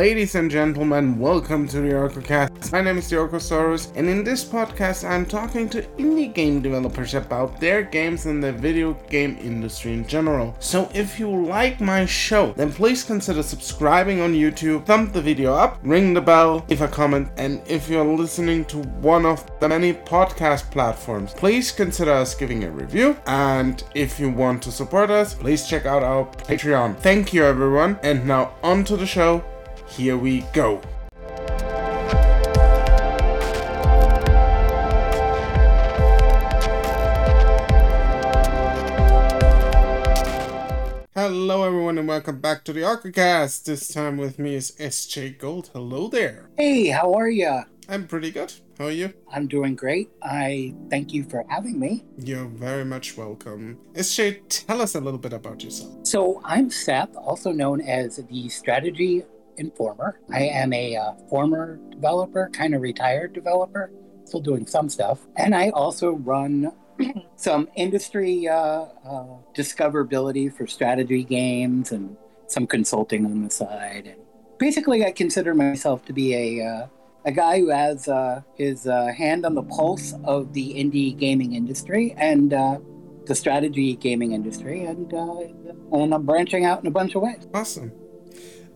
Ladies and gentlemen, welcome to the OrcoCast. My name is the Orcosaurus, and in this podcast, I'm talking to indie game developers about their games and the video game industry in general. So, if you like my show, then please consider subscribing on YouTube, thumb the video up, ring the bell, leave a comment, and if you're listening to one of the many podcast platforms, please consider us giving a review. And if you want to support us, please check out our Patreon. Thank you, everyone, and now on to the show. Here we go. Hello, everyone, and welcome back to the OrcoCast. This time with me is SJ Gold. Hello there. Hey, how are you? I'm pretty good. How are you? I'm doing great. I thank you for having me. You're very much welcome. SJ, tell us a little bit about yourself. So, I'm Seth, also known as the Strategy Informer. I am a uh, former developer, kind of retired developer, still doing some stuff. And I also run some industry uh, uh, discoverability for strategy games and some consulting on the side. And basically, I consider myself to be a uh, a guy who has uh, his uh, hand on the pulse of the indie gaming industry and the strategy gaming industry, and and I'm branching out in a bunch of ways. Awesome.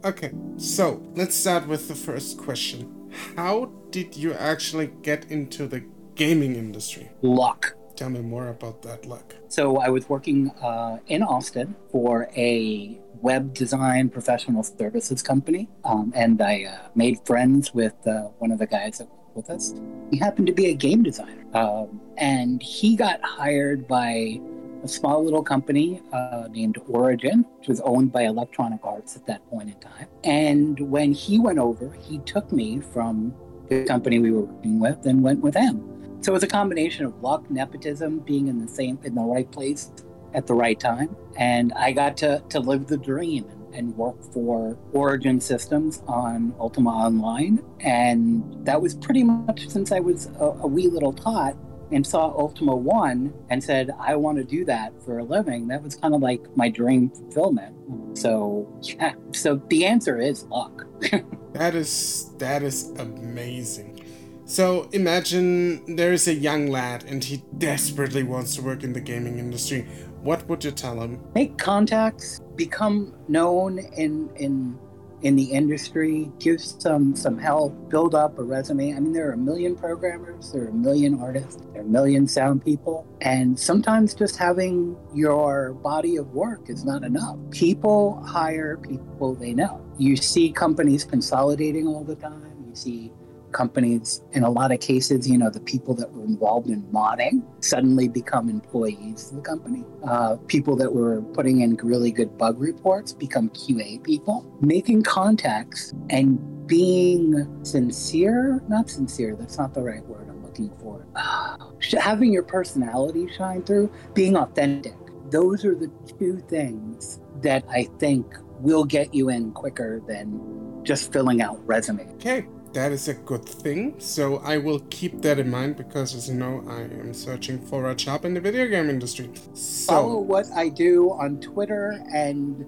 Okay, so let's start with the first question. How did you actually get into the gaming industry? Luck. Tell me more about that luck. So, I was working uh, in Austin for a web design professional services company, um, and I uh, made friends with uh, one of the guys that worked with us. He happened to be a game designer, um, and he got hired by a small little company uh, named Origin, which was owned by Electronic Arts at that point in time. And when he went over, he took me from the company we were working with and went with him. So it was a combination of luck, nepotism, being in the same in the right place at the right time, and I got to to live the dream and, work for Origin Systems on Ultima Online, and that was pretty much since I was a, a wee little tot and saw Ultima 1 and said, I want to do that for a living, that was kind of like my dream fulfillment. So, yeah, so the answer is luck. that is that is amazing. So imagine there is a young lad and he desperately wants to work in the gaming industry. What would you tell him? Make contacts, become known in in in the industry, give some some help, build up a resume. I mean, there are a million programmers, there are a million artists, there are a million sound people, and sometimes just having your body of work is not enough. People hire people they know. You see companies consolidating all the time. You see companies in a lot of cases you know the people that were involved in modding suddenly become employees of the company. Uh, people that were putting in really good bug reports become qa people. Making contacts and being sincere not sincere that's not the right word i'm looking for having your personality shine through being authentic. Those are the two things that i think will get you in quicker than just filling out resume. Okay, that is a good thing. So I will keep that in mind because, as you know, I am searching for a job in the video game industry. So, Follow what I do on Twitter and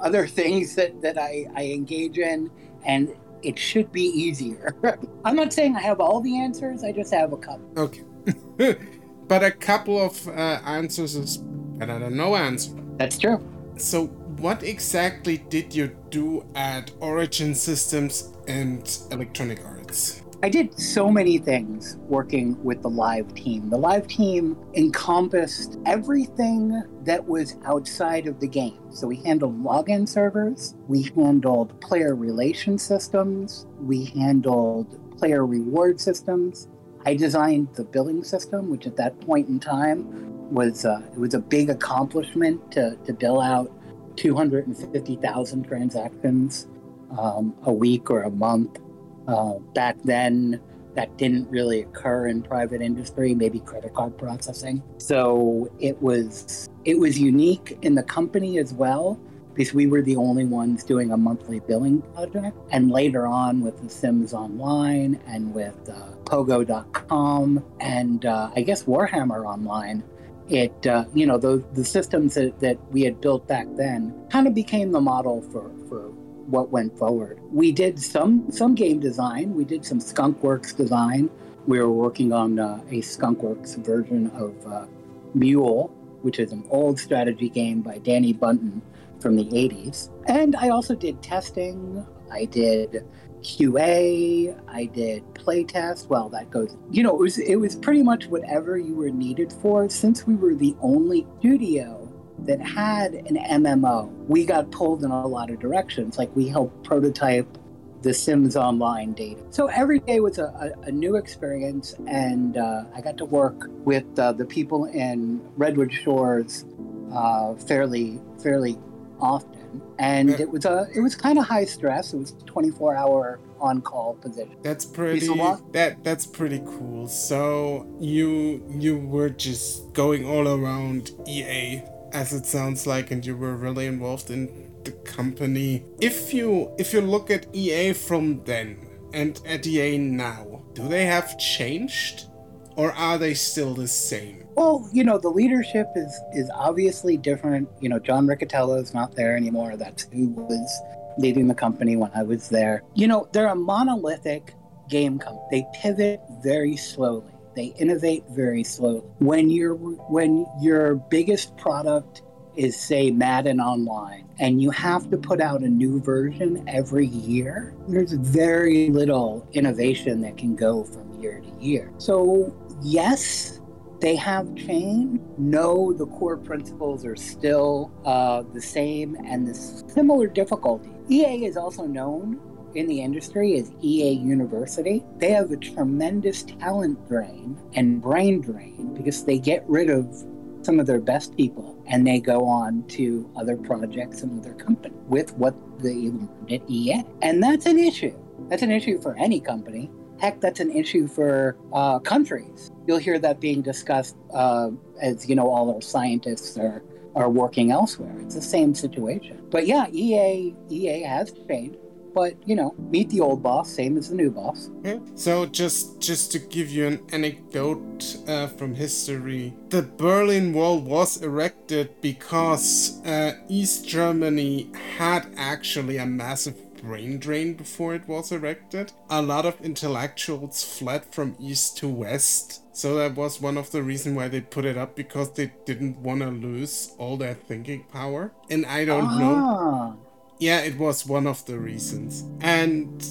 other things that, that I, I engage in, and it should be easier. I'm not saying I have all the answers, I just have a couple. Okay. but a couple of uh, answers is better than no answer. That's true. So, what exactly did you do at Origin Systems and Electronic Arts? I did so many things working with the live team. The live team encompassed everything that was outside of the game. So we handled login servers, we handled player relation systems, we handled player reward systems. I designed the billing system, which at that point in time was uh, it was a big accomplishment to, to bill out 250,000 transactions um, a week or a month. Uh, back then, that didn't really occur in private industry, maybe credit card processing. So it was it was unique in the company as well because we were the only ones doing a monthly billing project. And later on with the Sims Online and with uh, Pogo.com and uh, I guess Warhammer Online, it uh, you know the the systems that, that we had built back then kind of became the model for for what went forward. We did some some game design. We did some Skunkworks design. We were working on uh, a Skunkworks version of uh, Mule, which is an old strategy game by Danny Bunten from the 80s. And I also did testing. I did QA, I did playtest. Well, that goes, you know, it was it was pretty much whatever you were needed for. Since we were the only studio that had an MMO, we got pulled in a lot of directions. Like we helped prototype the Sims Online data. So every day was a, a, a new experience, and uh, I got to work with uh, the people in Redwood Shores uh, fairly fairly often, and it was a it was kind of high stress. It was 24 hour on call position. That's pretty that that's pretty cool. So you you were just going all around EA as it sounds like and you were really involved in the company. If you if you look at EA from then and at EA now, do they have changed or are they still the same? Well, you know, the leadership is is obviously different. You know, John Riccitiello is not there anymore. That's who was leading the company when I was there. You know, they're a monolithic game company. They pivot very slowly. They innovate very slowly. When your when your biggest product is say Madden Online and you have to put out a new version every year, there's very little innovation that can go from year to year. So, yes, they have changed. No, the core principles are still uh, the same and the similar difficulty. EA is also known in the industry is EA University. They have a tremendous talent drain and brain drain because they get rid of some of their best people and they go on to other projects and other companies with what they learned at EA. And that's an issue. That's an issue for any company. Heck, that's an issue for uh, countries. You'll hear that being discussed uh, as, you know, all our scientists are, are working elsewhere. It's the same situation. But yeah, EA EA has changed but you know, meet the old boss, same as the new boss. Yeah. So just just to give you an anecdote uh, from history, the Berlin Wall was erected because uh, East Germany had actually a massive brain drain before it was erected. A lot of intellectuals fled from east to west. So that was one of the reasons why they put it up because they didn't want to lose all their thinking power. And I don't ah. know yeah, it was one of the reasons. And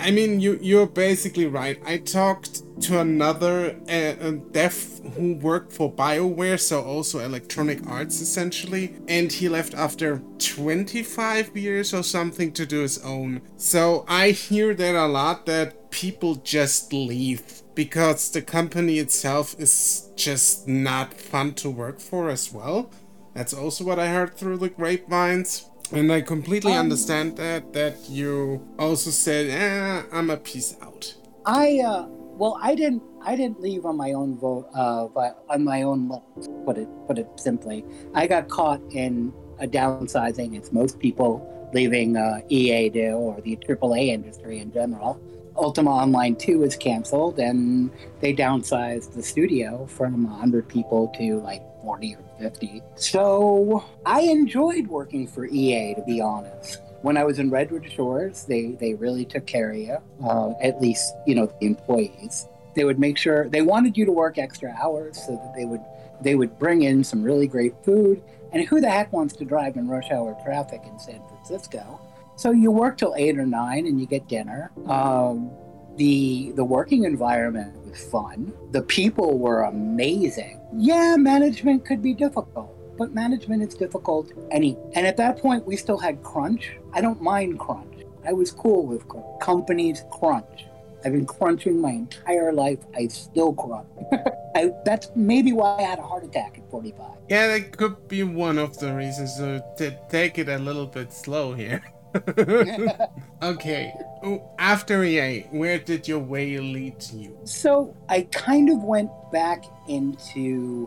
I mean, you you're basically right. I talked to another uh, dev who worked for BioWare, so also Electronic Arts essentially, and he left after 25 years or something to do his own. So I hear that a lot that people just leave because the company itself is just not fun to work for as well. That's also what I heard through the grapevines. And I completely um, understand that that you also said, "Eh, I'm a piece out." I uh, well, I didn't. I didn't leave on my own vote. Uh, on my own. Put it put it simply, I got caught in a downsizing, as most people leaving uh, EA do, or the AAA industry in general. Ultima Online 2 was canceled, and they downsized the studio from 100 people to like 40 or 50. So I enjoyed working for EA, to be honest. When I was in Redwood Shores, they, they really took care of you, uh, at least, you know, the employees. They would make sure they wanted you to work extra hours so that they would they would bring in some really great food. And who the heck wants to drive in rush hour traffic in San Francisco? So you work till eight or nine and you get dinner. Um, the the working environment fun. The people were amazing. Yeah, management could be difficult, but management is difficult any. And at that point, we still had crunch. I don't mind crunch. I was cool with crunch. companies crunch. I've been crunching my entire life. I still crunch. I, that's maybe why I had a heart attack at 45. Yeah, that could be one of the reasons to take it a little bit slow here. okay. After EA, where did your way lead you? So I kind of went back into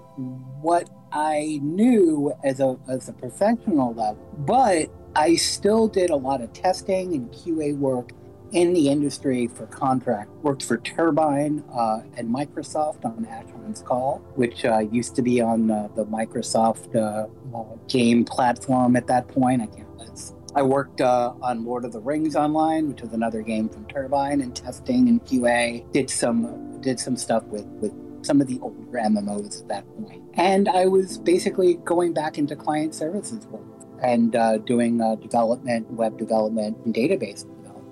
what I knew as a as a professional level, but I still did a lot of testing and QA work in the industry for contract. Worked for Turbine uh, and Microsoft on Asheron's Call, which uh, used to be on uh, the Microsoft uh, game platform at that point. I can't I worked uh, on Lord of the Rings Online, which was another game from Turbine, and testing and QA. Did some did some stuff with with some of the older MMOs at that point. And I was basically going back into client services work and uh, doing uh, development, web development, and database.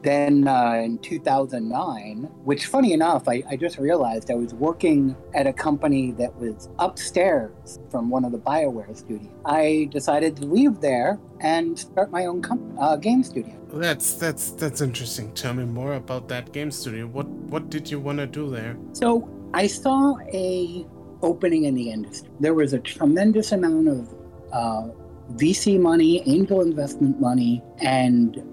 Then uh, in 2009, which funny enough, I, I, just realized I was working at a company that was upstairs from one of the BioWare studios. I decided to leave there and start my own com- uh, game studio. That's that's that's interesting. Tell me more about that game studio. What what did you want to do there? So I saw a opening in the industry. There was a tremendous amount of uh, VC money, angel investment money, and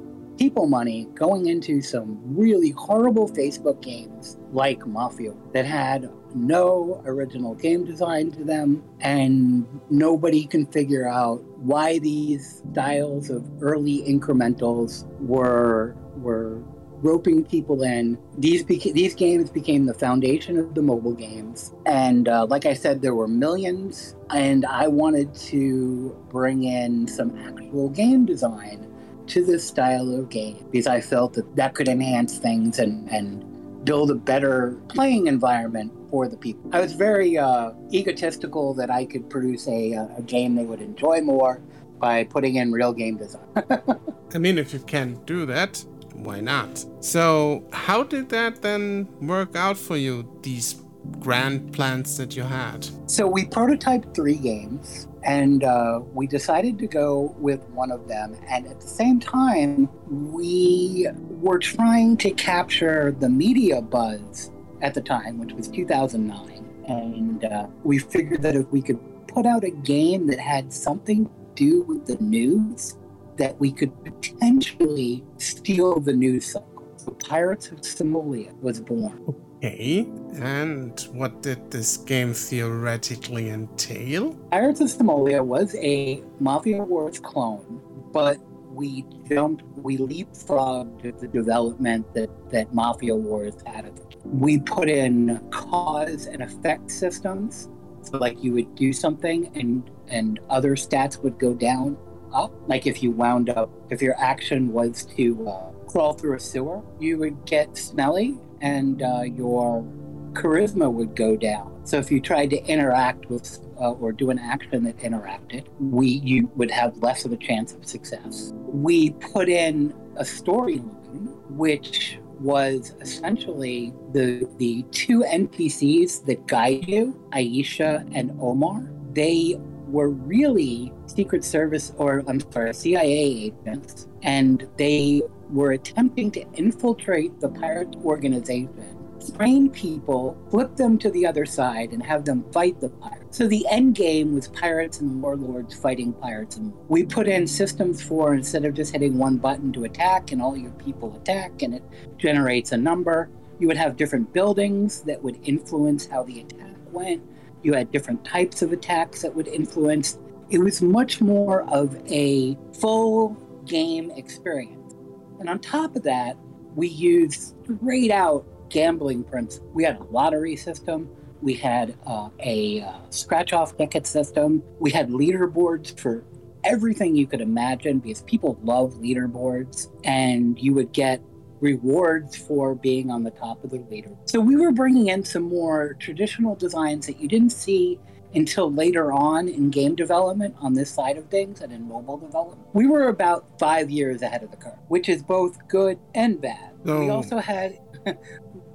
people money going into some really horrible Facebook games like Mafia that had no original game design to them, and nobody can figure out why these styles of early incrementals were were roping people in. These beca- these games became the foundation of the mobile games, and uh, like I said, there were millions. And I wanted to bring in some actual game design to this style of game because I felt that that could enhance things and and build a better playing environment for the people. I was very uh, egotistical that I could produce a, a game they would enjoy more by putting in real game design. I mean, if you can do that, why not? So, how did that then work out for you, these grand plans that you had? So, we prototyped three games and uh, we decided to go with one of them. And at the same time, we were trying to capture the media buzz at the time, which was 2009. And uh, we figured that if we could put out a game that had something to do with the news, that we could potentially steal the news cycle. So Pirates of Somalia was born. Okay, and what did this game theoretically entail? Pirates of Somalia was a Mafia Wars clone, but we jumped, we leapfrogged the development that, that Mafia Wars had. We put in cause and effect systems. So, like, you would do something and, and other stats would go down up. Like if you wound up, if your action was to uh, crawl through a sewer, you would get smelly and uh, your charisma would go down. So if you tried to interact with uh, or do an action that interacted, we you would have less of a chance of success. We put in a storyline which was essentially the the two NPCs that guide you, Aisha and Omar. They were really Secret Service, or I'm sorry, CIA agents, and they were attempting to infiltrate the pirate organization, train people, flip them to the other side, and have them fight the pirates. So the end game was pirates and warlords fighting pirates. And we put in systems for instead of just hitting one button to attack and all your people attack and it generates a number, you would have different buildings that would influence how the attack went you had different types of attacks that would influence. It was much more of a full game experience. And on top of that, we used straight out gambling principles. We had a lottery system. We had uh, a uh, scratch off ticket system. We had leaderboards for everything you could imagine because people love leaderboards. And you would get rewards for being on the top of the leader. So we were bringing in some more traditional designs that you didn't see until later on in game development on this side of things and in mobile development. We were about five years ahead of the curve, which is both good and bad. Oh. We also had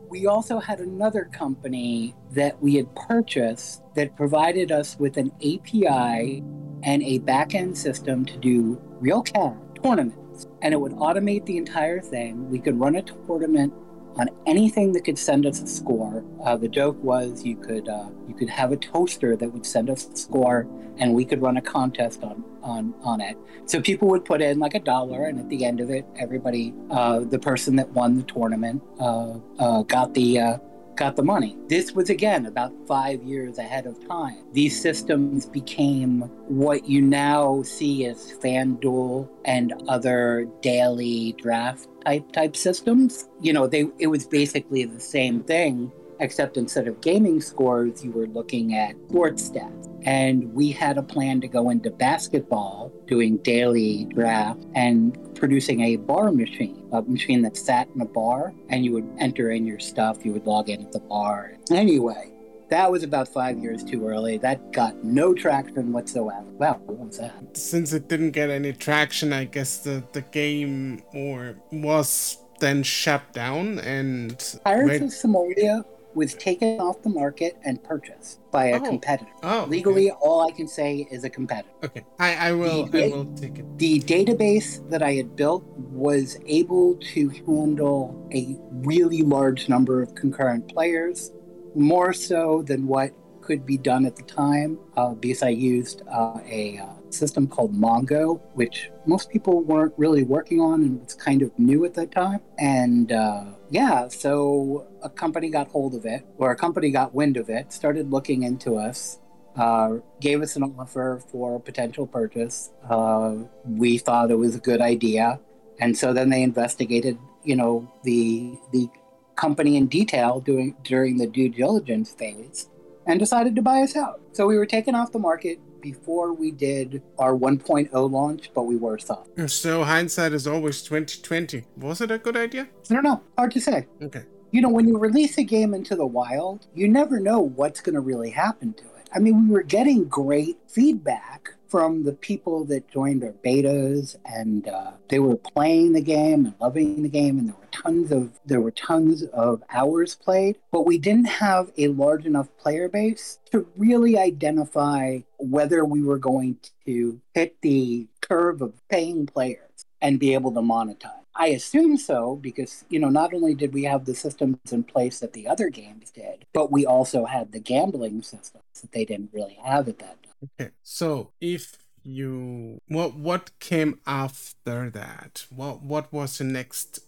we also had another company that we had purchased that provided us with an API and a backend system to do real cash tournaments and it would automate the entire thing. We could run a tournament on anything that could send us a score. Uh, the joke was you could uh, you could have a toaster that would send us a score, and we could run a contest on on on it. So people would put in like a dollar, and at the end of it, everybody, uh, the person that won the tournament, uh, uh, got the uh, got the money. This was again about five years ahead of time. These systems became what you now see as FanDuel and other daily draft type type systems. You know, they it was basically the same thing, except instead of gaming scores, you were looking at sports stats. And we had a plan to go into basketball, doing daily draft and producing a bar machine, a machine that sat in a bar and you would enter in your stuff, you would log in at the bar. Anyway, that was about five years too early. That got no traction whatsoever. Wow, what was that? Since it didn't get any traction, I guess the, the game or was then shut down and Pirates of Somalia was taken off the market and purchased by a Oh. competitor. oh okay. Legally, all I can say is a competitor. okay I, I will I will take it The database that I had built was able to handle a really large number of concurrent players, more so than what could be done at the time, uh, because I used uh, a uh, system called Mongo, which most people weren't really working on and was kind of new at that time. And uh, yeah, so a company got hold of it, or a company got wind of it, started looking into us, uh, gave us an offer for potential purchase. Uh, we thought it was a good idea, and so then they investigated, you know, the the company in detail doing during the due diligence phase, and decided to buy us out. So we were taken off the market before we did our 1.0 launch, but we were soft. so hindsight is always 2020 was it a good idea I don't know, hard to say. okay you know, when you release a game into the wild, you never know what's going to really happen to it. I mean, we were getting great feedback from the people that joined our betas, and uh, they were playing the game and loving the game, and there were tons of there were tons of hours played. But we didn't have a large enough player base to really identify whether we were going to hit the curve of paying players and be able to monetize. I assume so because, you know, not only did we have the systems in place that the other games did, but we also had the gambling systems that they didn't really have at that. Okay so if you what what came after that what what was the next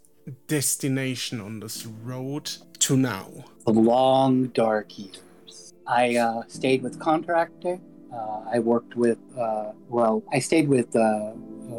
destination on this road to now The long, dark years. I uh, stayed with contracting. Uh, I worked with, uh, well, I stayed with, uh,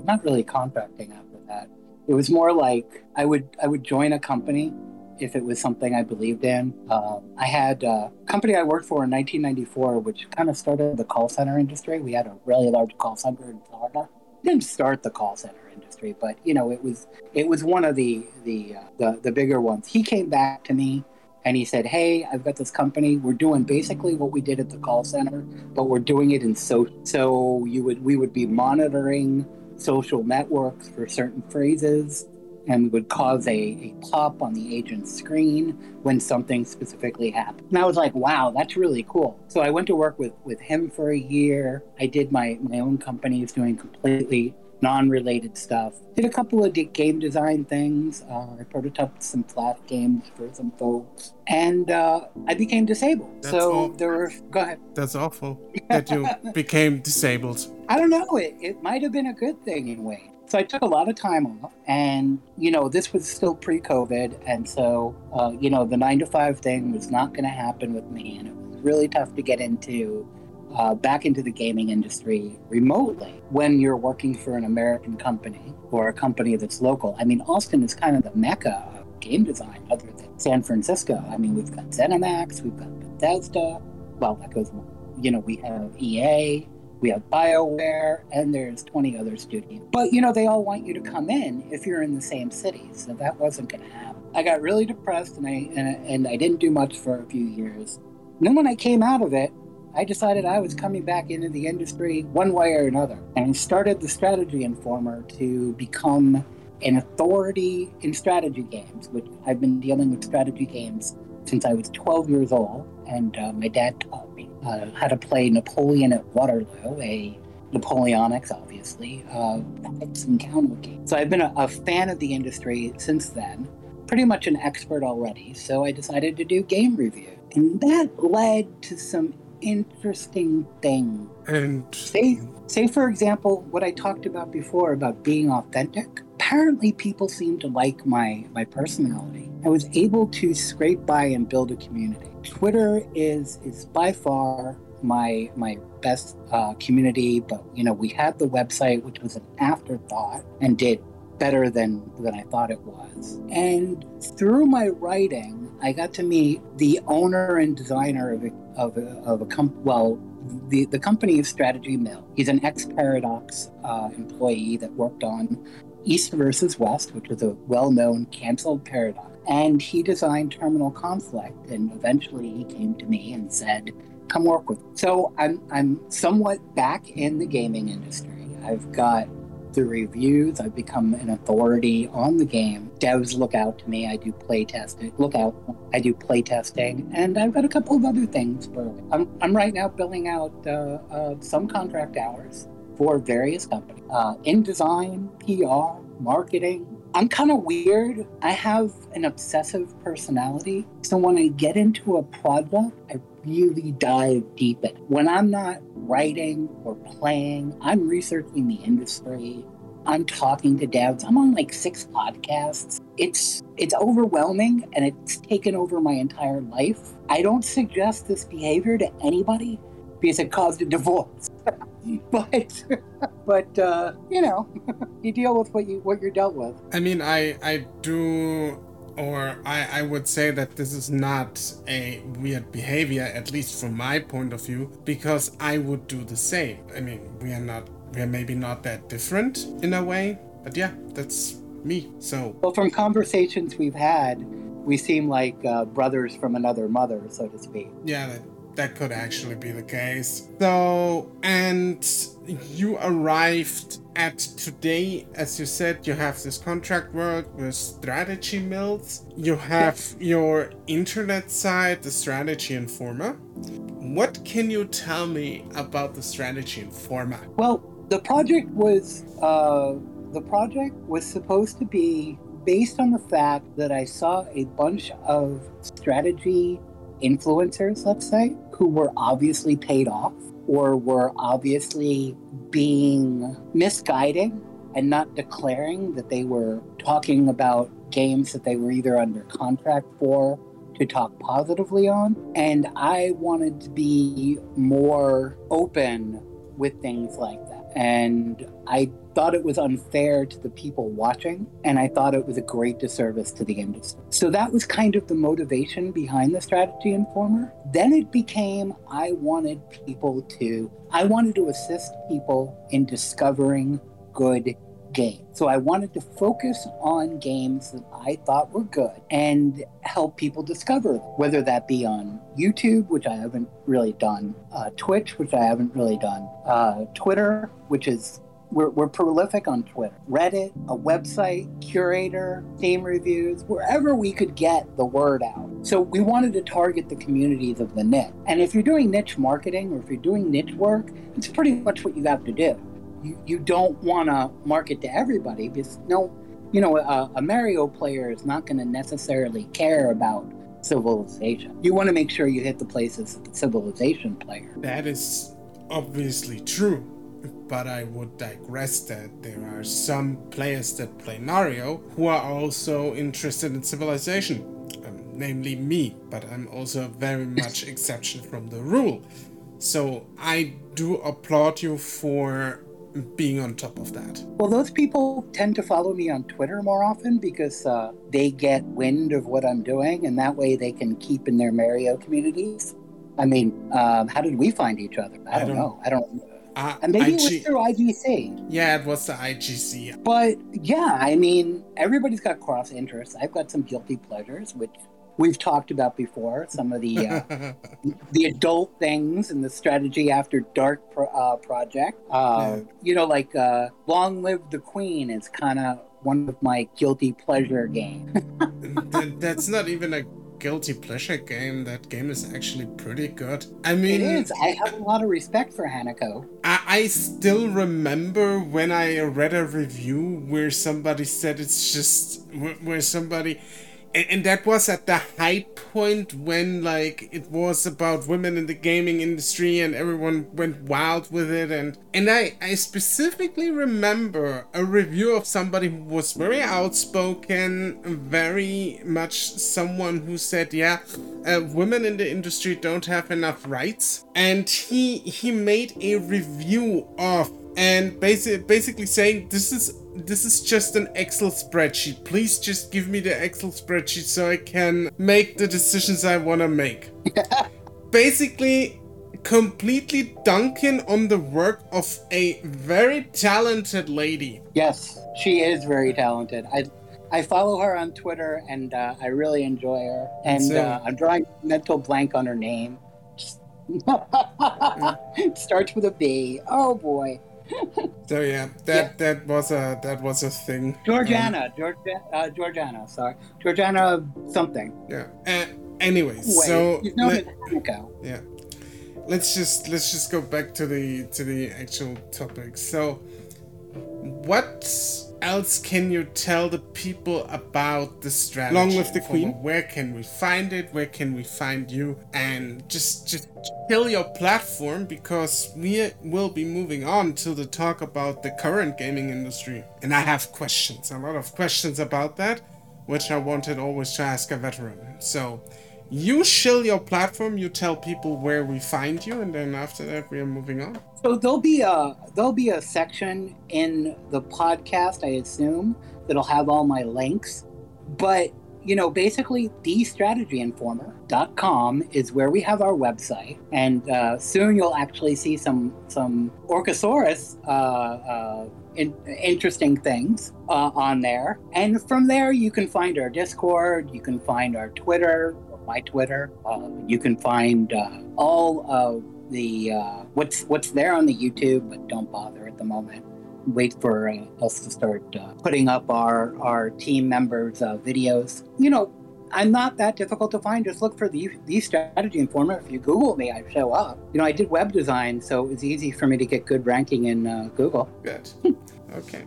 not really contracting after that. It was more like I would I would join a company if it was something I believed in. Um, I had a company I worked for in 1994, which kind of started the call center industry. We had a really large call center in Florida. Didn't start the call center industry, but you know it was it was one of the the uh, the, the bigger ones. He came back to me and he said, "Hey, I've got this company. We're doing basically what we did at the call center, but we're doing it in so so you would we would be monitoring social networks for certain phrases and would cause a, a pop on the agent's screen when something specifically happened. And I was like, wow, that's really cool. So I went to work with, with him for a year. I did my, my own companies doing completely non-related stuff. Did a couple of game design things. Uh, I prototyped some flash games for some folks, and uh, I became disabled. That's so all. there were. Go ahead. that's awful that you became disabled I don't know. It, it might have been a good thing in a way. So I took a lot of time off, and you know, this was still pre-COVID, and so uh, you know, the nine to five thing was not going to happen with me, and it was really tough to get into uh, back into the gaming industry remotely when you're working for an American company or a company that's local. I mean, Austin is kind of the mecca of game design, other than San Francisco. I mean, we've got ZeniMax, we've got Bethesda. Well, that goes. You know, we have EA. We have BioWare, and there's 20 other studios. But, you know, they all want you to come in if you're in the same city. So that wasn't going to happen. I got really depressed and I, and, and I didn't do much for a few years. And then when I came out of it, I decided I was coming back into the industry one way or another. And I started the Strategy Informer to become an authority in strategy games, which I've been dealing with strategy games since I was 12 years old. And uh, my dad taught me uh, how to play Napoleon at Waterloo, a Napoleonics, obviously, uh, tactics and counter game. So I've been a, a fan of the industry since then, pretty much an expert already. So I decided to do game review. And that led to some interesting things. and Say, say for example, what I talked about before about being authentic. Apparently, people seem to like my my personality. I was able to scrape by and build a community. Twitter is is by far my my best uh, community, but you know we had the website, which was an afterthought, and did better than than I thought it was. And through my writing, I got to meet the owner and designer of a, of a, of a comp- well, the, the company is Strategy Mill. He's an ex Paradox uh, employee that worked on East versus West, which was a well known canceled Paradox. And he designed Terminal Conflict. And eventually he came to me and said, Come work with me. So I'm, I'm somewhat back in the gaming industry. I've got the reviews. I've become an authority on the game. Devs look out to me. I do play testing. Look out. I do play testing, and I've got a couple of other things. For I'm I'm right now billing out uh, uh, some contract hours for various companies uh, in design, PR, marketing. I'm kind of weird. I have an obsessive personality. So when I get into a project, I really dive deep in. When I'm not writing or playing, I'm researching the industry. I'm talking to devs. I'm on like six podcasts. It's it's overwhelming and it's taken over my entire life. I don't suggest this behavior to anybody because it caused a divorce. but but uh, you know, you deal with what you what you're dealt with. I mean, I I do or I, I would say that this is not a weird behavior, at least from my point of view, because I would do the same. I mean, we are not, we are maybe not that different in a way, but yeah, that's me. So, well, from conversations we've had, we seem like uh, brothers from another mother, so to speak. Yeah, that, that could actually be the case. So, and you arrived at today, as you said, you have this contract work with Strategy Mills. You have your internet side, the Strategy Informer. What can you tell me about the Strategy Informer? Well, the project was uh, the project was supposed to be based on the fact that I saw a bunch of strategy influencers, let's say, who were obviously paid off or were obviously being misguiding and not declaring that they were talking about games that they were either under contract for to talk positively on. And I wanted to be more open with things like that. And I thought it was unfair to the people watching, and I thought it was a great disservice to the industry. So that was kind of the motivation behind the Strategy Informer. Then it became I wanted people to, I wanted to assist people in discovering good games. So I wanted to focus on games that I thought were good and help people discover whether that be on YouTube, which I haven't really done, uh, Twitch, which I haven't really done, uh, Twitter, which is we're, we're prolific on Twitter, Reddit, a website, curator, Steam reviews, wherever we could get the word out. So we wanted to target the communities of the niche. And if you're doing niche marketing or if you're doing niche work, it's pretty much what you have to do. You, you don't want to market to everybody because no, you know, a, a Mario player is not going to necessarily care about civilization. You want to make sure you hit the places of the civilization player. That is obviously true but I would digress that there are some players that play Mario who are also interested in Civilization, um, namely me, but I'm also very much exception from the rule. So I do applaud you for being on top of that. Well, those people tend to follow me on Twitter more often because uh, they get wind of what I'm doing, and that way they can keep in their Mario communities. I mean, um, how did we find each other? I, I don't, don't, know. I don't. Uh, and maybe IG... it was through IGC. Yeah, it was the IGC. But yeah, I mean, everybody's got cross interests. I've got some guilty pleasures, which we've talked about before. Some of the uh, the adult things and the strategy after dark pro- uh, project. Uh, yeah. You know, like uh, Long Live the Queen is kind of one of my guilty pleasure games. that's not even a guilty pleasure game. That game is actually pretty good. I mean, it is. I have a lot of respect for Hanako. I, I still remember when I read a review where somebody said it's just where somebody and, and that was at the high point when like it was about women in the gaming industry and everyone went wild with it. And and I I specifically remember a review of somebody who was very outspoken very much someone who said yeah uh, women in the industry don't have enough rights. And he he made a review of and basically basically saying this is this is just an Excel spreadsheet. Please just give me the Excel spreadsheet so I can make the decisions I want to make. basically completely dunking on the work of a very talented lady. Yes, she is very talented. I I follow her on Twitter and uh, I really enjoy her. And So- uh, I'm drawing mental blank on her name. It Starts with a B. Oh boy, So yeah, that that was a that was a thing. Georgiana, Georgia, uh, Georgiana. Sorry, Georgiana something. Yeah. Uh, anyways, Wait, so let- yeah, let's just let's just go back to the to the actual topic. So, what else can you tell the people about the strategy? Long live the queen. Where can we find it? Where can we find you? And just just kill your platform because we will be moving on to the talk about the current gaming industry. And I have questions, a lot of questions about that, which I wanted always to ask a veteran. So. You shill your platform, you tell people where we find you, and then after that we are moving on. So there'll be a there'll be a section in the podcast, I assume, that'll have all my links. But you know, basically, thestrategyinformer.com is where we have our website, and uh, soon you'll actually see some some Orcosaurus uh, uh, in, interesting things uh, on there. And from there, you can find our Discord, you can find our Twitter, my Twitter. Uh, you can find uh, all of the uh, what's what's there on the YouTube, but don't bother at the moment. Wait for uh, us to start uh, putting up our our team members' videos. You know, I'm not that difficult to find. Just look for the the strategy informer. If you Google me, I show up. You know, I did web design, so it was easy for me to get good ranking in uh, Google. Good. okay.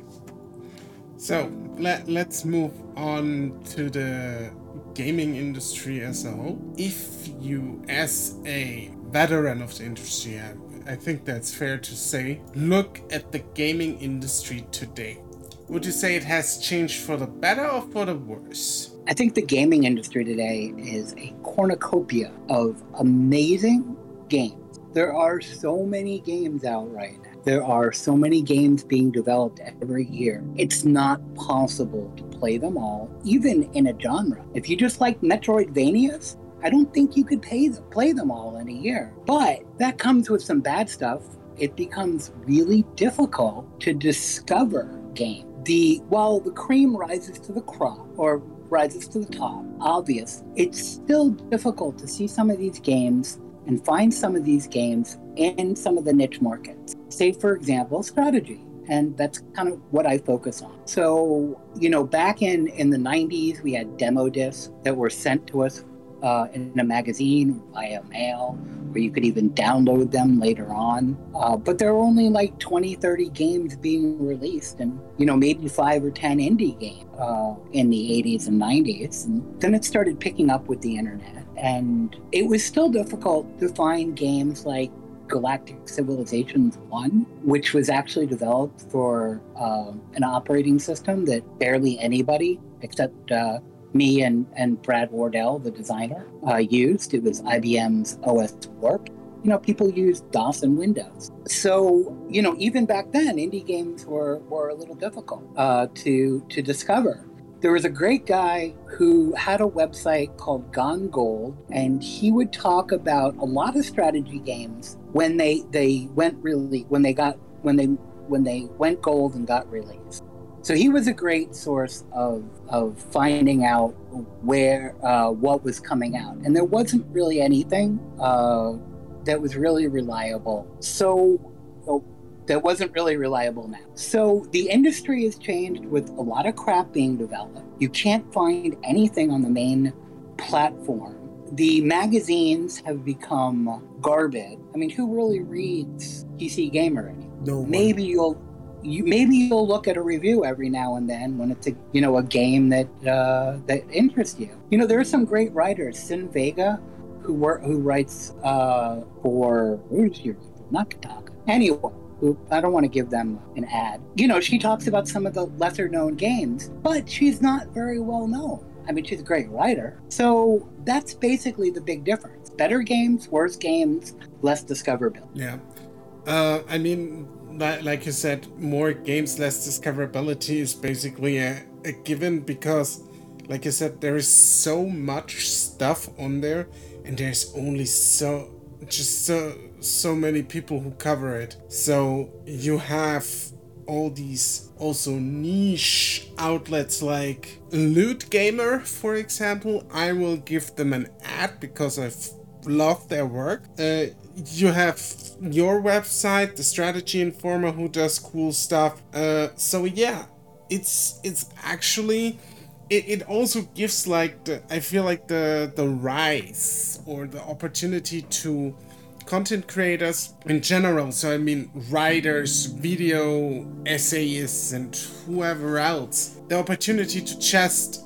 So let let's move on to the gaming industry as a whole. If you, as a veteran of the industry, I, think that's fair to say, look at the gaming industry today. Would you say it has changed for the better or for the worse? I think the gaming industry today is a cornucopia of amazing games. There are so many games out right now. There are so many games being developed every year. It's not possible to play them all, even in a genre. If you just like Metroidvanias, I don't think you could them, play them all in a year. But that comes with some bad stuff. It becomes really difficult to discover games. The while the cream rises to the crop or rises to the top, obvious, it's still difficult to see some of these games and find some of these games in some of the niche markets. Say, for example, strategy. And that's kind of what I focus on. So, you know, back in, in the 90s, we had demo discs that were sent to us uh, in a magazine via mail, where you could even download them later on. Uh, but there were only like 20, 30 games being released, and, you know, maybe five or 10 indie games uh, in the 80s and 90s. And then it started picking up with the internet. And it was still difficult to find games like Galactic Civilizations 1, which was actually developed for uh, an operating system that barely anybody except uh, me and, and Brad Wardell, the designer, uh, used. It was IBM's OS Warp. You know, people used DOS and Windows. So, you know, even back then, indie games were, were a little difficult uh, to, to discover. There was a great guy who had a website called Gone Gold, and he would talk about a lot of strategy games when they they went really when they got when they when they went gold and got released. So he was a great source of of finding out where uh, what was coming out, and there wasn't really anything uh, that was really reliable. So. so that wasn't really reliable now. So the industry has changed with a lot of crap being developed. You can't find anything on the main platform. The magazines have become garbage. I mean, who really reads PC Gamer anymore? No. Maybe you'll you maybe you'll look at a review every now and then when it's a you know a game that uh, that interests you. You know, there are some great writers. Sin Vega, who work who writes uh, for where's your Nakataka. Anyway, I don't want to give them an ad. You know, she talks about some of the lesser known games, but she's not very well known. I mean, she's a great writer. So that's basically the big difference. Better games, worse games, less discoverability. Yeah. Uh, I mean, like you said, more games, less discoverability is basically a, a given because, like you said, there is so much stuff on there, and there's only so just so so many people who cover it. So you have all these also niche outlets like Loot Gamer, for example. I will give them an ad because I've loved their work. Uh, you have your website, the Strategy Informer, who does cool stuff. Uh, so yeah, it's it's actually it, it also gives like the I feel like the the rise or the opportunity to content creators in general. So I mean writers, video essayists, and whoever else the opportunity to just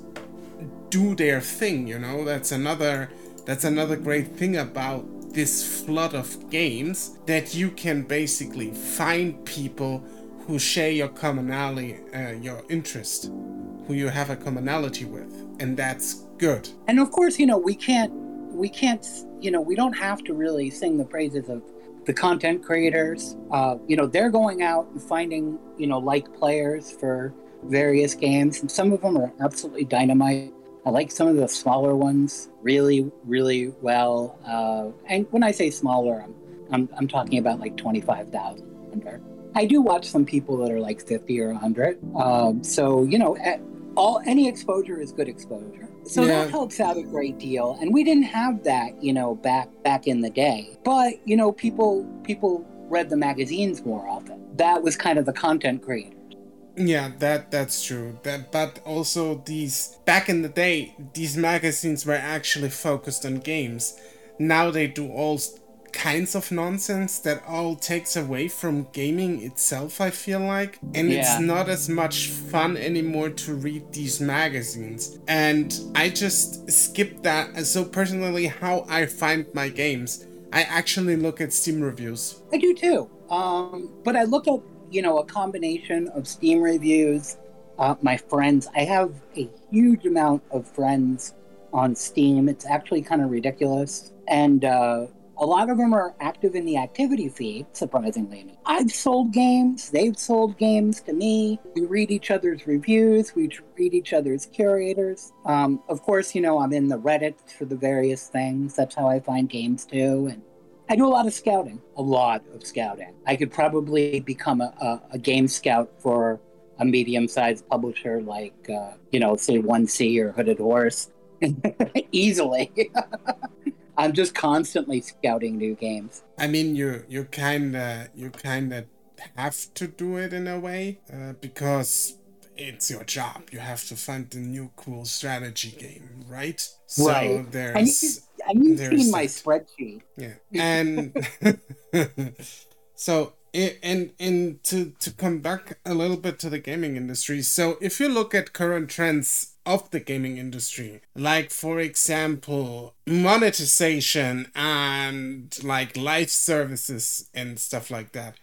do their thing. You know, that's another that's another great thing about this flood of games that you can basically find people who share your commonality, uh, your interest, who you have a commonality with, and that's good. And of course, you know, we can't, we can't, you know, we don't have to really sing the praises of the content creators. Uh, you know, they're going out and finding, you know, like players for various games, and some of them are absolutely dynamite. I like some of the smaller ones really, really well. Uh, and when I say smaller, I'm, I'm, I'm talking about like 25,000 under. I do watch some people that are like 50 or 100. Um, so, you know, all any exposure is good exposure. So yeah. that helps out a great deal. And we didn't have that, you know, back back in the day. But, you know, people people read the magazines more often. That was kind of the content creator. Yeah, that that's true. That but also these back in the day, these magazines were actually focused on games. Now they do all kinds of nonsense that all takes away from gaming itself, I feel like. And yeah. it's not as much fun anymore to read these magazines. And I just skip that. So, personally, how I find my games, I actually look at Steam reviews. I do too. Um, but I look at, you know, a combination of Steam reviews, uh, my friends. I have a huge amount of friends on Steam. It's actually kind of ridiculous. And uh, a lot of them are active in the activity feed, surprisingly. I've sold games, they've sold games to me. We read each other's reviews, we read each other's curators. Um, of course, you know, I'm in the Reddit for the various things. That's how I find games too. And I do a lot of scouting, a lot of scouting. I could probably become a, a, a game scout for a medium sized publisher like, uh, you know, say 1C or Hooded Horse easily. I'm just constantly scouting new games. I mean, you you kind of you kind of have to do it in a way uh, because it's your job. You have to find the new cool strategy game, right? So right. there's. And you, have seen my spreadsheet. Yeah, and so and and to to come back a little bit to the gaming industry. So if you look at current trends of the gaming industry. Like, for example, monetization and like live services and stuff like that.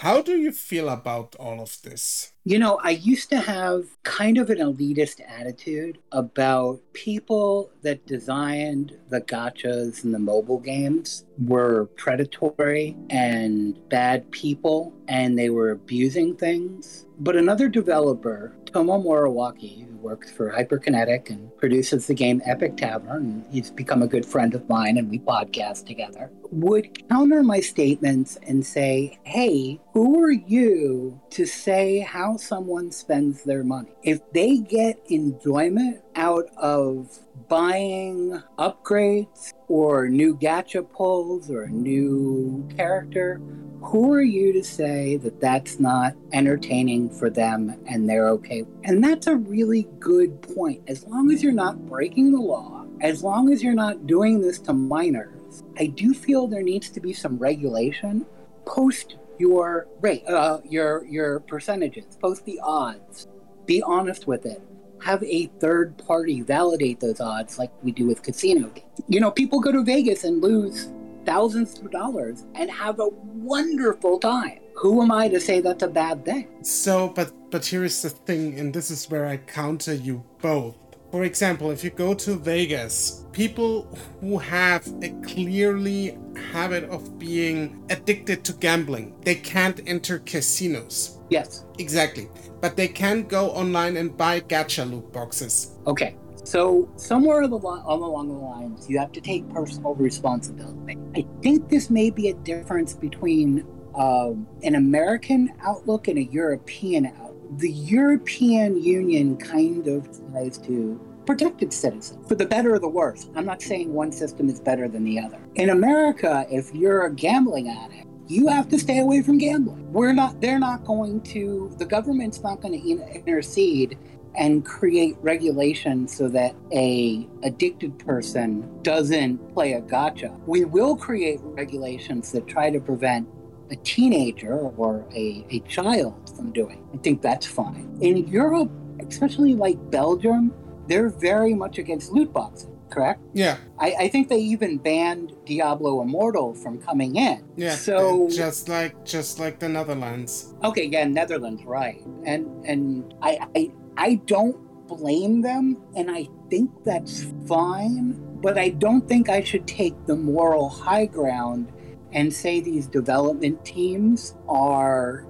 How do you feel about all of this? You know, I used to have kind of an elitist attitude about people that designed the gachas and the mobile games were predatory and bad people and they were abusing things. But another developer, Tomo Moriwaki, who works for Hyperkinetic and produces the game Epic Tavern. And he's become a good friend of mine and we podcast together. Would counter my statements and say, hey, who are you to say how someone spends their money? If they get enjoyment out of buying upgrades or new gacha pulls or a new character, who are you to say that that's not entertaining for them and they're okay? And that's a really good point. As long as you're not breaking the law, as long as you're not doing this to minors, I do feel there needs to be some regulation. Post your rate, uh, your your percentages, post the odds. Be honest with it. Have a third party validate those odds, like we do with casino. You know, people go to Vegas and lose thousands of dollars and have a wonderful time. Who am I to say that's a bad thing? So, but but here is the thing, and this is where I counter you both. For example, if you go to Vegas, people who have a clearly habit of being addicted to gambling, they can't enter casinos. Yes. Exactly. But they can go online and buy gacha loot boxes. Okay. So somewhere along the lines, you have to take personal responsibility. I think this may be a difference between um, an American outlook and a European outlook. The European Union kind of tries to protect its citizens for the better or the worse. I'm not saying one system is better than the other. In America, if you're a gambling addict, you have to stay away from gambling. We're not, they're not going to, the government's not going to intercede and create regulations so that a addicted person doesn't play a gacha. We will create regulations that try to prevent a teenager or a, a child from doing. I think that's fine. In Europe, especially like Belgium, they're very much against loot boxes correct? Yeah. I, I, think they even banned Diablo Immortal from coming in. Yeah. So just like just like the Netherlands. Okay, yeah, Netherlands, right. And and I I, I don't blame them and I think that's fine, but I don't think I should take the moral high ground and say these development teams are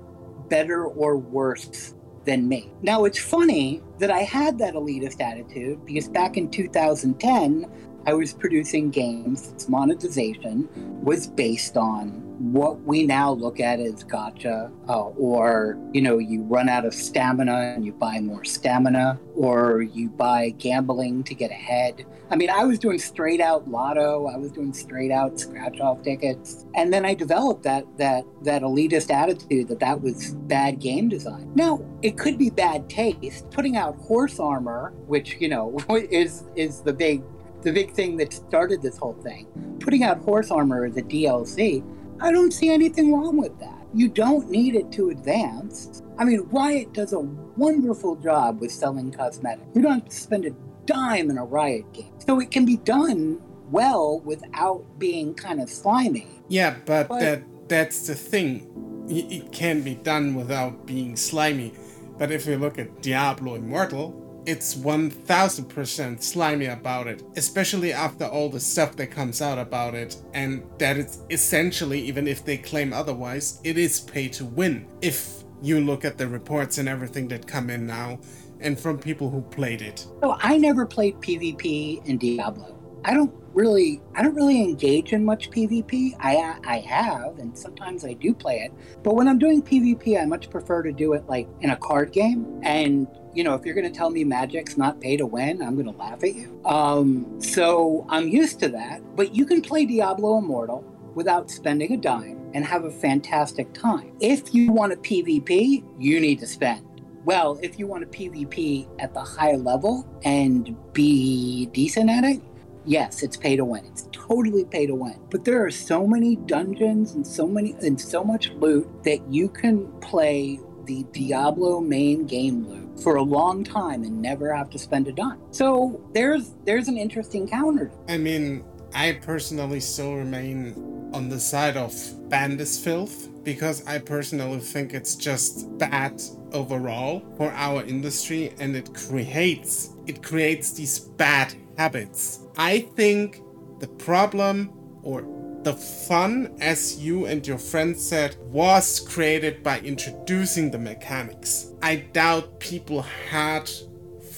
better or worse than me. Now, it's funny that I had that elitist attitude because back in 2010, I was producing games. Its monetization was based on what we now look at as gacha, uh, or you know, you run out of stamina and you buy more stamina, or you buy gambling to get ahead. I mean, I was doing straight out lotto, I was doing straight out scratch off tickets, and then I developed that that that elitist attitude that that was bad game design. Now, it could be bad taste. Putting out horse armor, which you know is is the big the big thing that started this whole thing. Putting out horse armor as a DLC, I don't see anything wrong with that. You don't need it to advance. I mean, Riot does a wonderful job with selling cosmetics. You don't have to spend a dime in a Riot game. So it can be done well without being kind of slimy. Yeah, but, but that that's the thing. It can be done without being slimy. But if you look at Diablo Immortal, it's 1000% slimy about it, especially after all the stuff that comes out about it, and that it's essentially, even if they claim otherwise, it is pay to win. If you look at the reports and everything that come in now, and from people who played it. So I never played PvP in Diablo. I don't really I don't really engage in much PvP. I I have and sometimes I do play it. But when I'm doing PvP, I much prefer to do it like in a card game and you know, if you're going to tell me magic's not pay to win, I'm going to laugh at you. Um, so I'm used to that. But you can play Diablo Immortal without spending a dime and have a fantastic time. If you want a PvP, you need to spend. Well, if you want a PvP at the high level and be decent at it, yes, it's pay to win. It's totally pay to win. But there are so many dungeons and so many and so much loot that you can play the Diablo main game loop for a long time and never have to spend a dime. So there's there's an interesting counter. I mean, I personally still remain on the side of bandis filth because I personally think it's just bad overall for our industry and it creates it creates these bad habits. I think the problem or the fun, as you and your friend said, was created by introducing the mechanics. I doubt people had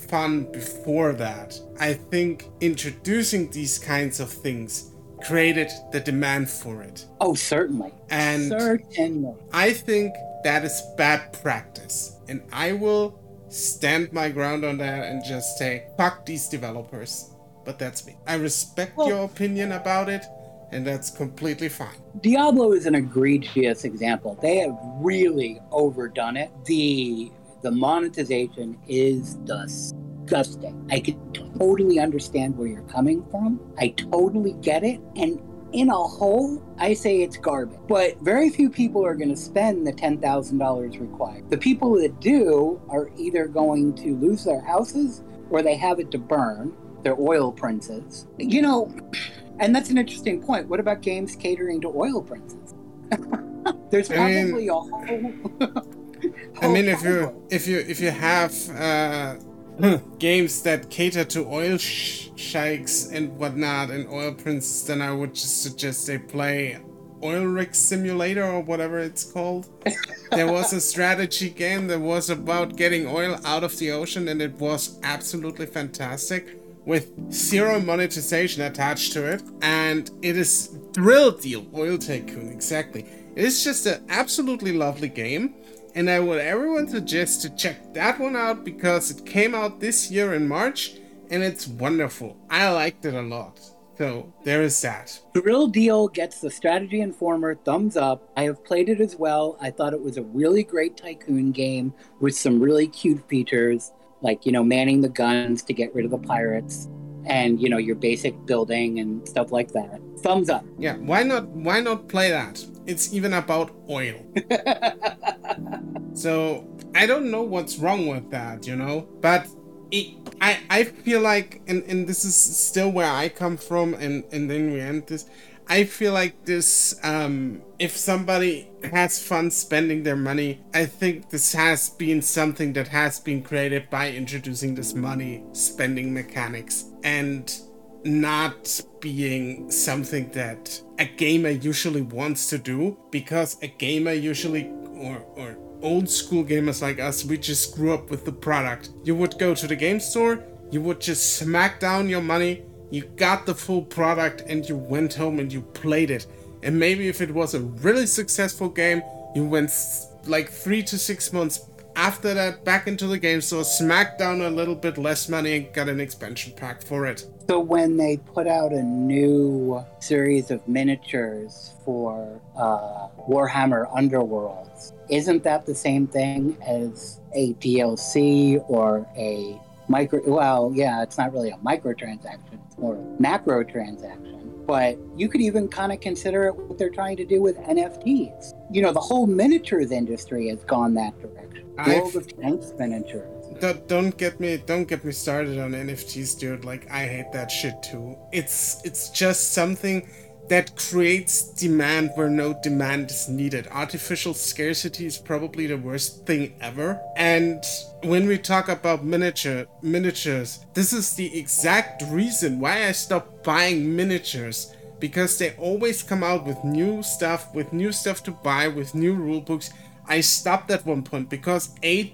fun before that. I think introducing these kinds of things created the demand for it. Oh, certainly. And certainly. I think that is bad practice. And I will stand my ground on that and just say, fuck these developers. But that's me. I respect well, your opinion about it and that's completely fine. Diablo is an egregious example. They have really overdone it. The the monetization is disgusting. I can totally understand where you're coming from. I totally get it. And in a whole, I say it's garbage. But very few people are going to spend the $10,000 required. The people that do are either going to lose their houses or they have it to burn, their oil princes. You know, and that's an interesting point. What about games catering to oil princes? There's probably I mean, a whole. I mean, if you if you if you have uh, games that cater to oil sh- sheiks and whatnot and oil princes, then I would just suggest they play Oil Rig Simulator or whatever it's called. there was a strategy game that was about getting oil out of the ocean, and it was absolutely fantastic with zero monetization attached to it, and it is Drill Deal Oil Tycoon, exactly. It's just an absolutely lovely game, and I would everyone suggest to check that one out because it came out this year in March, and it's wonderful. I liked it a lot. So there is that. Drill Deal gets the Strategy Informer thumbs up. I have played it as well. I thought it was a really great tycoon game with some really cute features, like, you know, manning the guns to get rid of the pirates and, you know, your basic building and stuff like that. Thumbs up. Yeah, why not why not play that? It's even about oil. so I don't know what's wrong with that, you know? But it, I, I feel like, and, and this is still where I come from, and, and then we end this. I feel like this, um, if somebody has fun spending their money, I think this has been something that has been created by introducing this money spending mechanics and not being something that a gamer usually wants to do because a gamer usually or, or old school gamers like us, we just grew up with the product. You would go to the game store, you would just smack down your money, you got the full product, and you went home and you played it. And maybe if it was a really successful game, you went like three to six months after that back into the game store, smacked down a little bit less money, and got an expansion pack for it. So when they put out a new series of miniatures for uh, Warhammer Underworlds, isn't that the same thing as a DLC or a micro? Well, yeah, it's not really a microtransaction; more macro transaction. But you could even kind of consider it what they're trying to do with NFTs. You know, the whole miniatures industry has gone that direction. World of Tanks miniatures don't, don't get me don't get me started on NFTs, dude. Like I hate that shit too. It's it's just something that creates demand where no demand is needed. Artificial scarcity is probably the worst thing ever. And when we talk about miniature miniatures, this is the exact reason why I stopped buying miniatures because they always come out with new stuff, with new stuff to buy, with new rulebooks. I stopped at one point because a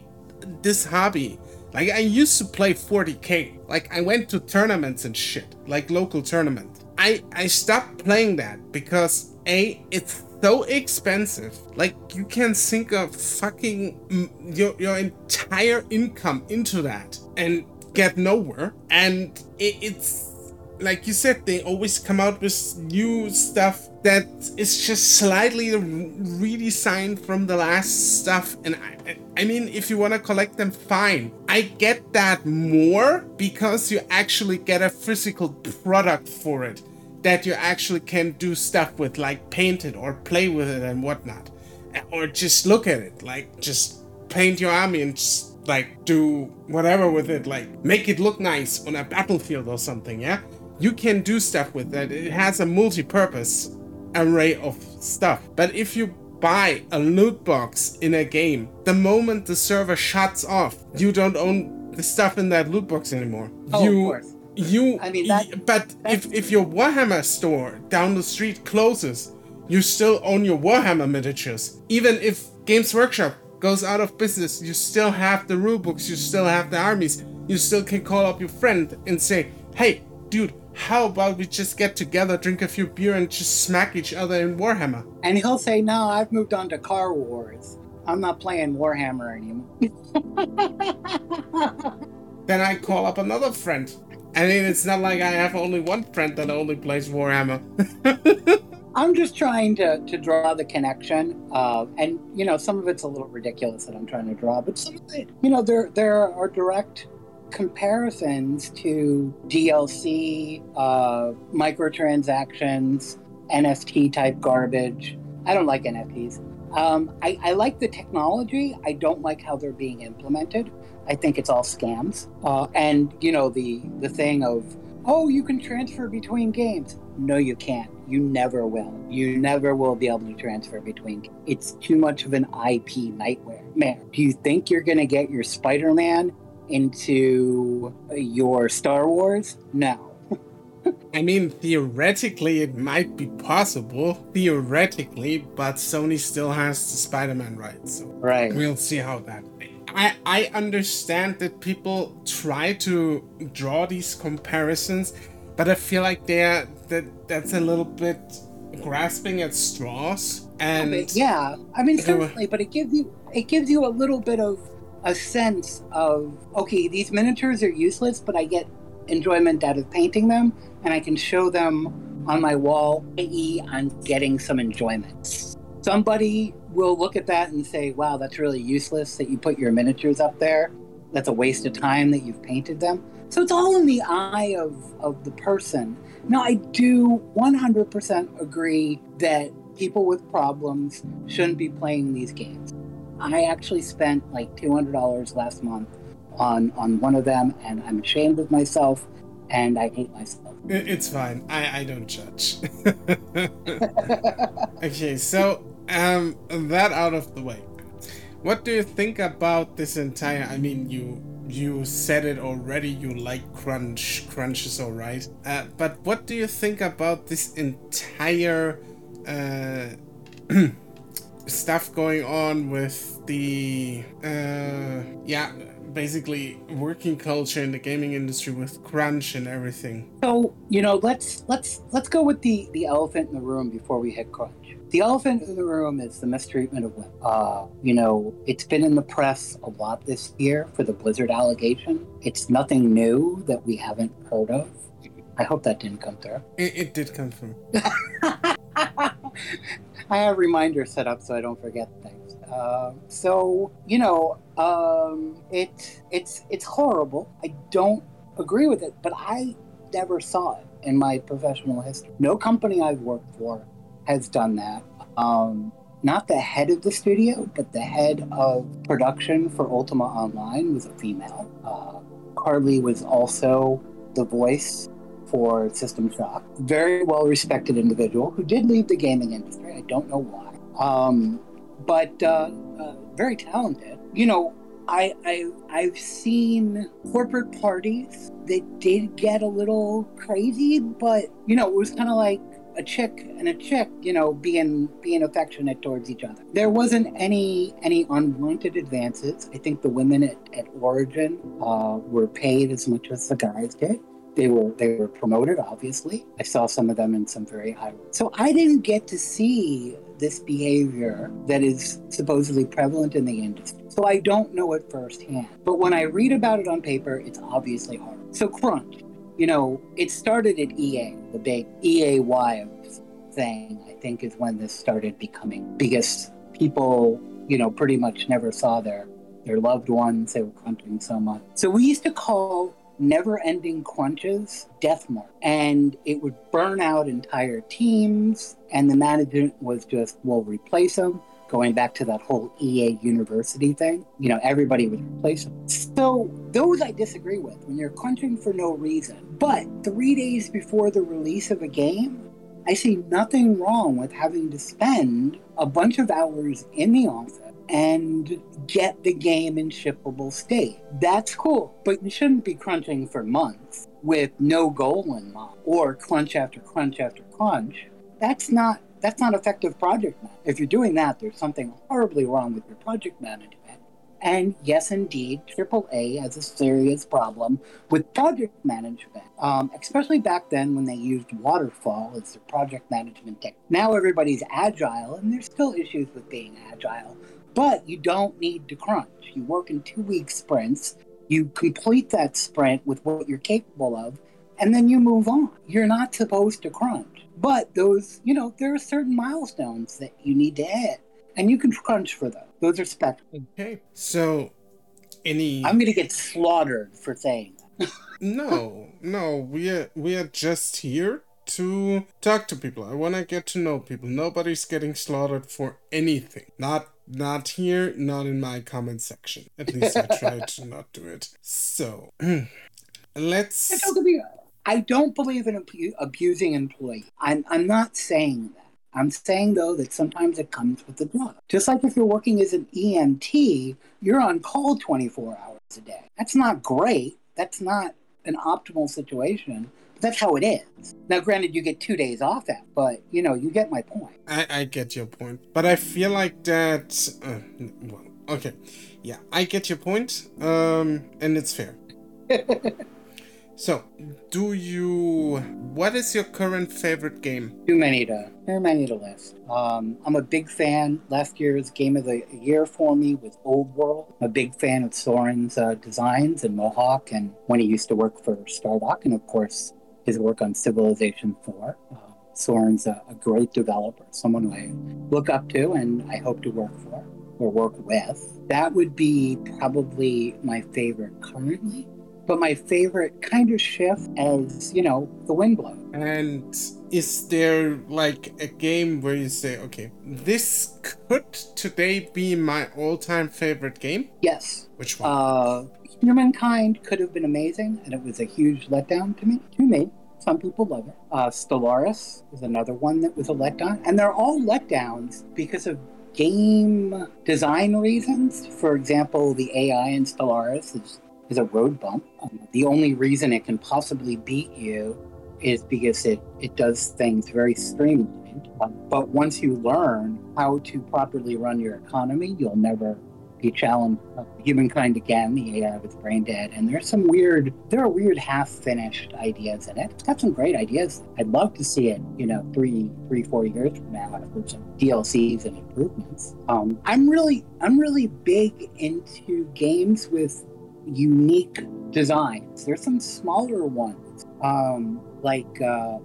this hobby. Like I used to play 40k. Like I went to tournaments and shit, like local tournament. I I stopped playing that because a it's so expensive. Like you can sink a fucking your your entire income into that and get nowhere. And it, it's like you said, they always come out with new stuff that is just slightly redesigned from the last stuff. And I, I mean, if you want to collect them, fine. I get that more because you actually get a physical product for it that you actually can do stuff with, like paint it or play with it and whatnot. Or just look at it, like just paint your army and just like do whatever with it, like make it look nice on a battlefield or something, yeah? you can do stuff with that. It has a multi-purpose array of stuff. But if you buy a loot box in a game, the moment the server shuts off, you don't own the stuff in that loot box anymore. Oh, you, of course. You, I mean, that, but if, if your Warhammer store down the street closes, you still own your Warhammer miniatures. Even if Games Workshop goes out of business, you still have the rulebooks, you still have the armies, you still can call up your friend and say, hey, dude, how about we just get together, drink a few beer, and just smack each other in Warhammer? And he'll say, No, I've moved on to Car Wars. I'm not playing Warhammer anymore. then I call up another friend. I mean, it's not like I have only one friend that only plays Warhammer. I'm just trying to, to draw the connection, uh, and you know, some of it's a little ridiculous that I'm trying to draw, but some of it, you know, there there are direct comparisons to DLC, uh, microtransactions, NFT type garbage. I don't like NFTs. Um, I, I, like the technology. I don't like how they're being implemented. I think it's all scams. Uh, and you know the the thing of oh you can transfer between games. No, you can't. You never will. You never will be able to transfer between. It's too much of an IP nightmare. Man, do you think you're going to get your Spider-Man into your Star Wars? No. I mean, theoretically, it might be possible. Theoretically, but Sony still has the Spider Man rights. So right. We'll see how that I, I understand that people try to draw these comparisons, but I feel like they're that that's a little bit grasping at straws. And I mean, yeah, I mean certainly, but it gives you it gives you a little bit of a sense of okay, these miniatures are useless, but I get enjoyment out of painting them, and I can show them on my wall, i.e., I'm getting some enjoyment. Somebody will look at that and say, wow, that's really useless that you put your miniatures up there. That's a waste of time that you've painted them. So it's all in the eye of, of the person. Now, I do 100% agree that people with problems shouldn't be playing these games. I actually spent like $200 last month on, on one of them, and I'm ashamed of myself and I hate myself. It's fine. I, I don't judge. okay, so um, that out of the way. What do you think about this entire? I mean, you you said it already. You like crunch. Crunch is alright. Uh, but what do you think about this entire uh, stuff going on with the uh, yeah basically working culture in the gaming industry with crunch and everything. So you know, let's let's let's go with the the elephant in the room before we hit crunch. The elephant in the room is the mistreatment of women. Uh, you know, it's been in the press a lot this year for the Blizzard allegation. It's nothing new that we haven't heard of. I hope that didn't come through. It, it did come through. I have reminders set up so I don't forget things. Uh, so you know, um, it it's it's horrible. I don't agree with it, but I never saw it in my professional history. No company I've worked for has done that. Um, not the head of the studio, but the head of production for Ultima Online was a female. Uh, Carly was also the voice for System Shock. Very well respected individual who did leave the gaming industry. I don't know why. Um, but uh, uh, very talented. You know, I, I I've seen corporate parties that did get a little crazy, but you know, it was kind of like a chick and a chick, you know, being being affectionate towards each other. There wasn't any any unwanted advances. I think the women at, at Origin uh, were paid as much as the guys did. They were they were promoted, obviously. I saw some of them in some very high. So I didn't get to see this behavior that is supposedly prevalent in the industry. So I don't know it firsthand. But when I read about it on paper, it's obviously hard. So Crunch, you know, it started at EA, the big EA thing, I think is when this started becoming because people, you know, pretty much never saw their their loved ones. They were crunching so much. So we used to call never ending crunches death march. And it would burn out entire teams. And the management was just, we'll replace them. Going back to that whole EA university thing, you know, everybody was replaceable. So those I disagree with when you're crunching for no reason. But three days before the release of a game, I see nothing wrong with having to spend a bunch of hours in the office and get the game in shippable state. That's cool, but you shouldn't be crunching for months with no goal in mind or crunch after crunch after crunch. That's not that's not effective project management. If you're doing that, there's something horribly wrong with your project management. And yes, indeed, AAA has a serious problem with project management, um, especially back then when they used waterfall as their project management tech. Now everybody's agile, and there's still issues with being agile, but you don't need to crunch. You work in two week sprints, you complete that sprint with what you're capable of, and then you move on. You're not supposed to crunch. But those, you know, there are certain milestones that you need to hit, and you can crunch for those. Those are special. Okay. So, any. I'm going to get slaughtered for saying that. no, no, we are we are just here to talk to people. I want to get to know people. Nobody's getting slaughtered for anything. Not not here, not in my comment section. At least I try to not do it. So, let's. I don't believe in abusing employees. I'm, I'm not saying that. I'm saying, though, that sometimes it comes with the job. Just like if you're working as an EMT, you're on call 24 hours a day. That's not great. That's not an optimal situation that's how it is. Now, granted, you get two days off that, but you know, you get my point. I, I get your point, but I feel like that. Uh, well, Okay, yeah, I get your point, um, and it's fair. so, do you? What is your current favorite game? Too many to too many to list. Um, I'm a big fan. Last year's game of the year for me was Old World. I'm a big fan of Soren's uh, designs and Mohawk, and when he used to work for Stardock, and of course his work on Civilization 4. Uh, Soren's a, a great developer, someone who I look up to and I hope to work for or work with. That would be probably my favorite currently. But my favorite kind of shift as, you know, the wind blows. And is there like a game where you say, okay, this could today be my all time favorite game? Yes. Which one? Uh, Humankind could have been amazing, and it was a huge letdown to me. To me. Some people love it. Uh, Stellaris is another one that was a letdown. And they're all letdowns because of game design reasons. For example, the AI in Stellaris is, is a road bump. Um, the only reason it can possibly beat you is because it, it does things very streamlined. Um, but once you learn how to properly run your economy, you'll never be challenged uh, humankind again, the AI with brain dead. And there's some weird, there are weird half finished ideas in it. It's got some great ideas. I'd love to see it, you know, three, three, four years from now after some DLCs and improvements. Um, I'm really, I'm really big into games with unique designs. There's some smaller ones. Um, like uh,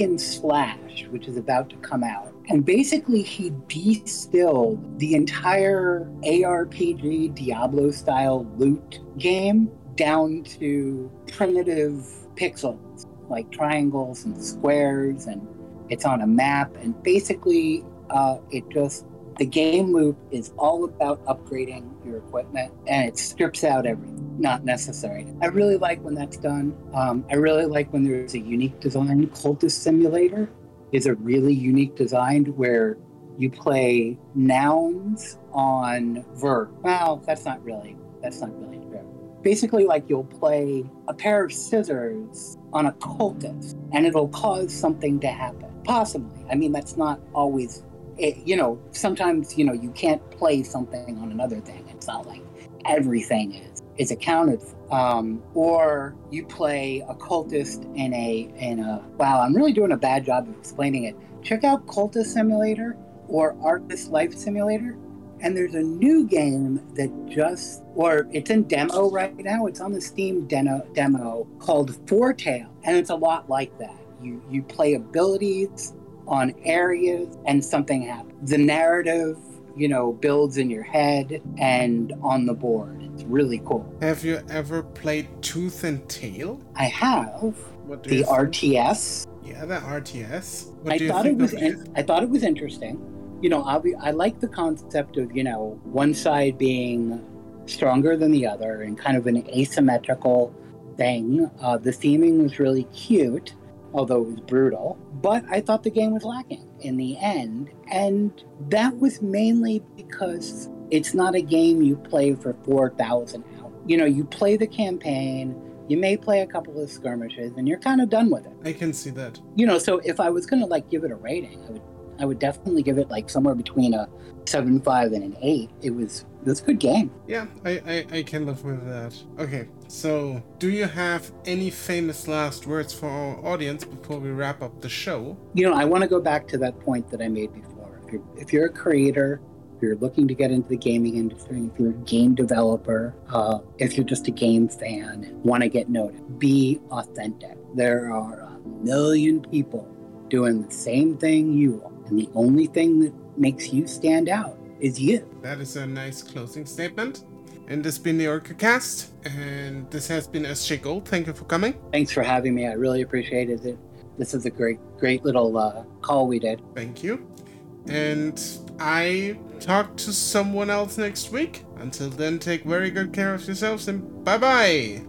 and Slash, which is about to come out. And basically, he distilled the entire ARPG Diablo style loot game down to primitive pixels, like triangles and squares, and it's on a map. And basically, uh, it just the game loop is all about upgrading your equipment and it strips out everything not necessary. I really like when that's done. Um, I really like when there's a unique design. Cultist Simulator is a really unique design where you play nouns on verb. Well, that's not really that's not really true. Basically, like you'll play a pair of scissors on a cultist, and it'll cause something to happen. Possibly. I mean, that's not always it, you know, sometimes, you know, you can't play something on another thing. It's not like everything is is accounted for. Um, or you play a cultist in a in a wow, I'm really doing a bad job of explaining it. Check out Cultist Simulator or Artist Life Simulator. And there's a new game that just, or it's in demo right now. It's on the Steam demo, demo called Foretale, and it's a lot like that. You you play abilities on areas and something happens. The narrative, you know, builds in your head and on the board. Really cool. Have you ever played Tooth and Tail? I have. What do The you? RTS. Yeah, the RTS. What I thought it was in, I thought it was interesting. You know, I, I like the concept of you know one side being stronger than the other and kind of an asymmetrical thing. Uh, the theming was really cute, although it was brutal. But I thought the game was lacking in the end, and that was mainly because it's not a game you play for four thousand hours. You know, you play the campaign. You may play a couple of skirmishes, and you're kind of done with it I can see that. you know so if i was gonna like give it a rating i would i would definitely give it like somewhere between a seven five and an eight it was was a good game Yeah, I, I, I can live with that. Okay, so do you have any famous last words for our audience before we wrap up the show? you know i want to go back to that point that i made before if you're if you're a creator you're looking to get into the gaming industry if you're a game developer uh, if you're just a game fan want to get noticed be authentic there are a million people doing the same thing you are and the only thing that makes you stand out is you That is a nice closing statement. And this has been the OrcoCast, and this has been SJ Gold. Thank you for coming. Thanks for having me. I really appreciated it. This is a great, great little uh, call we did. Thank you. And I talk to someone else next week. Until then, take very good care of yourselves and bye bye.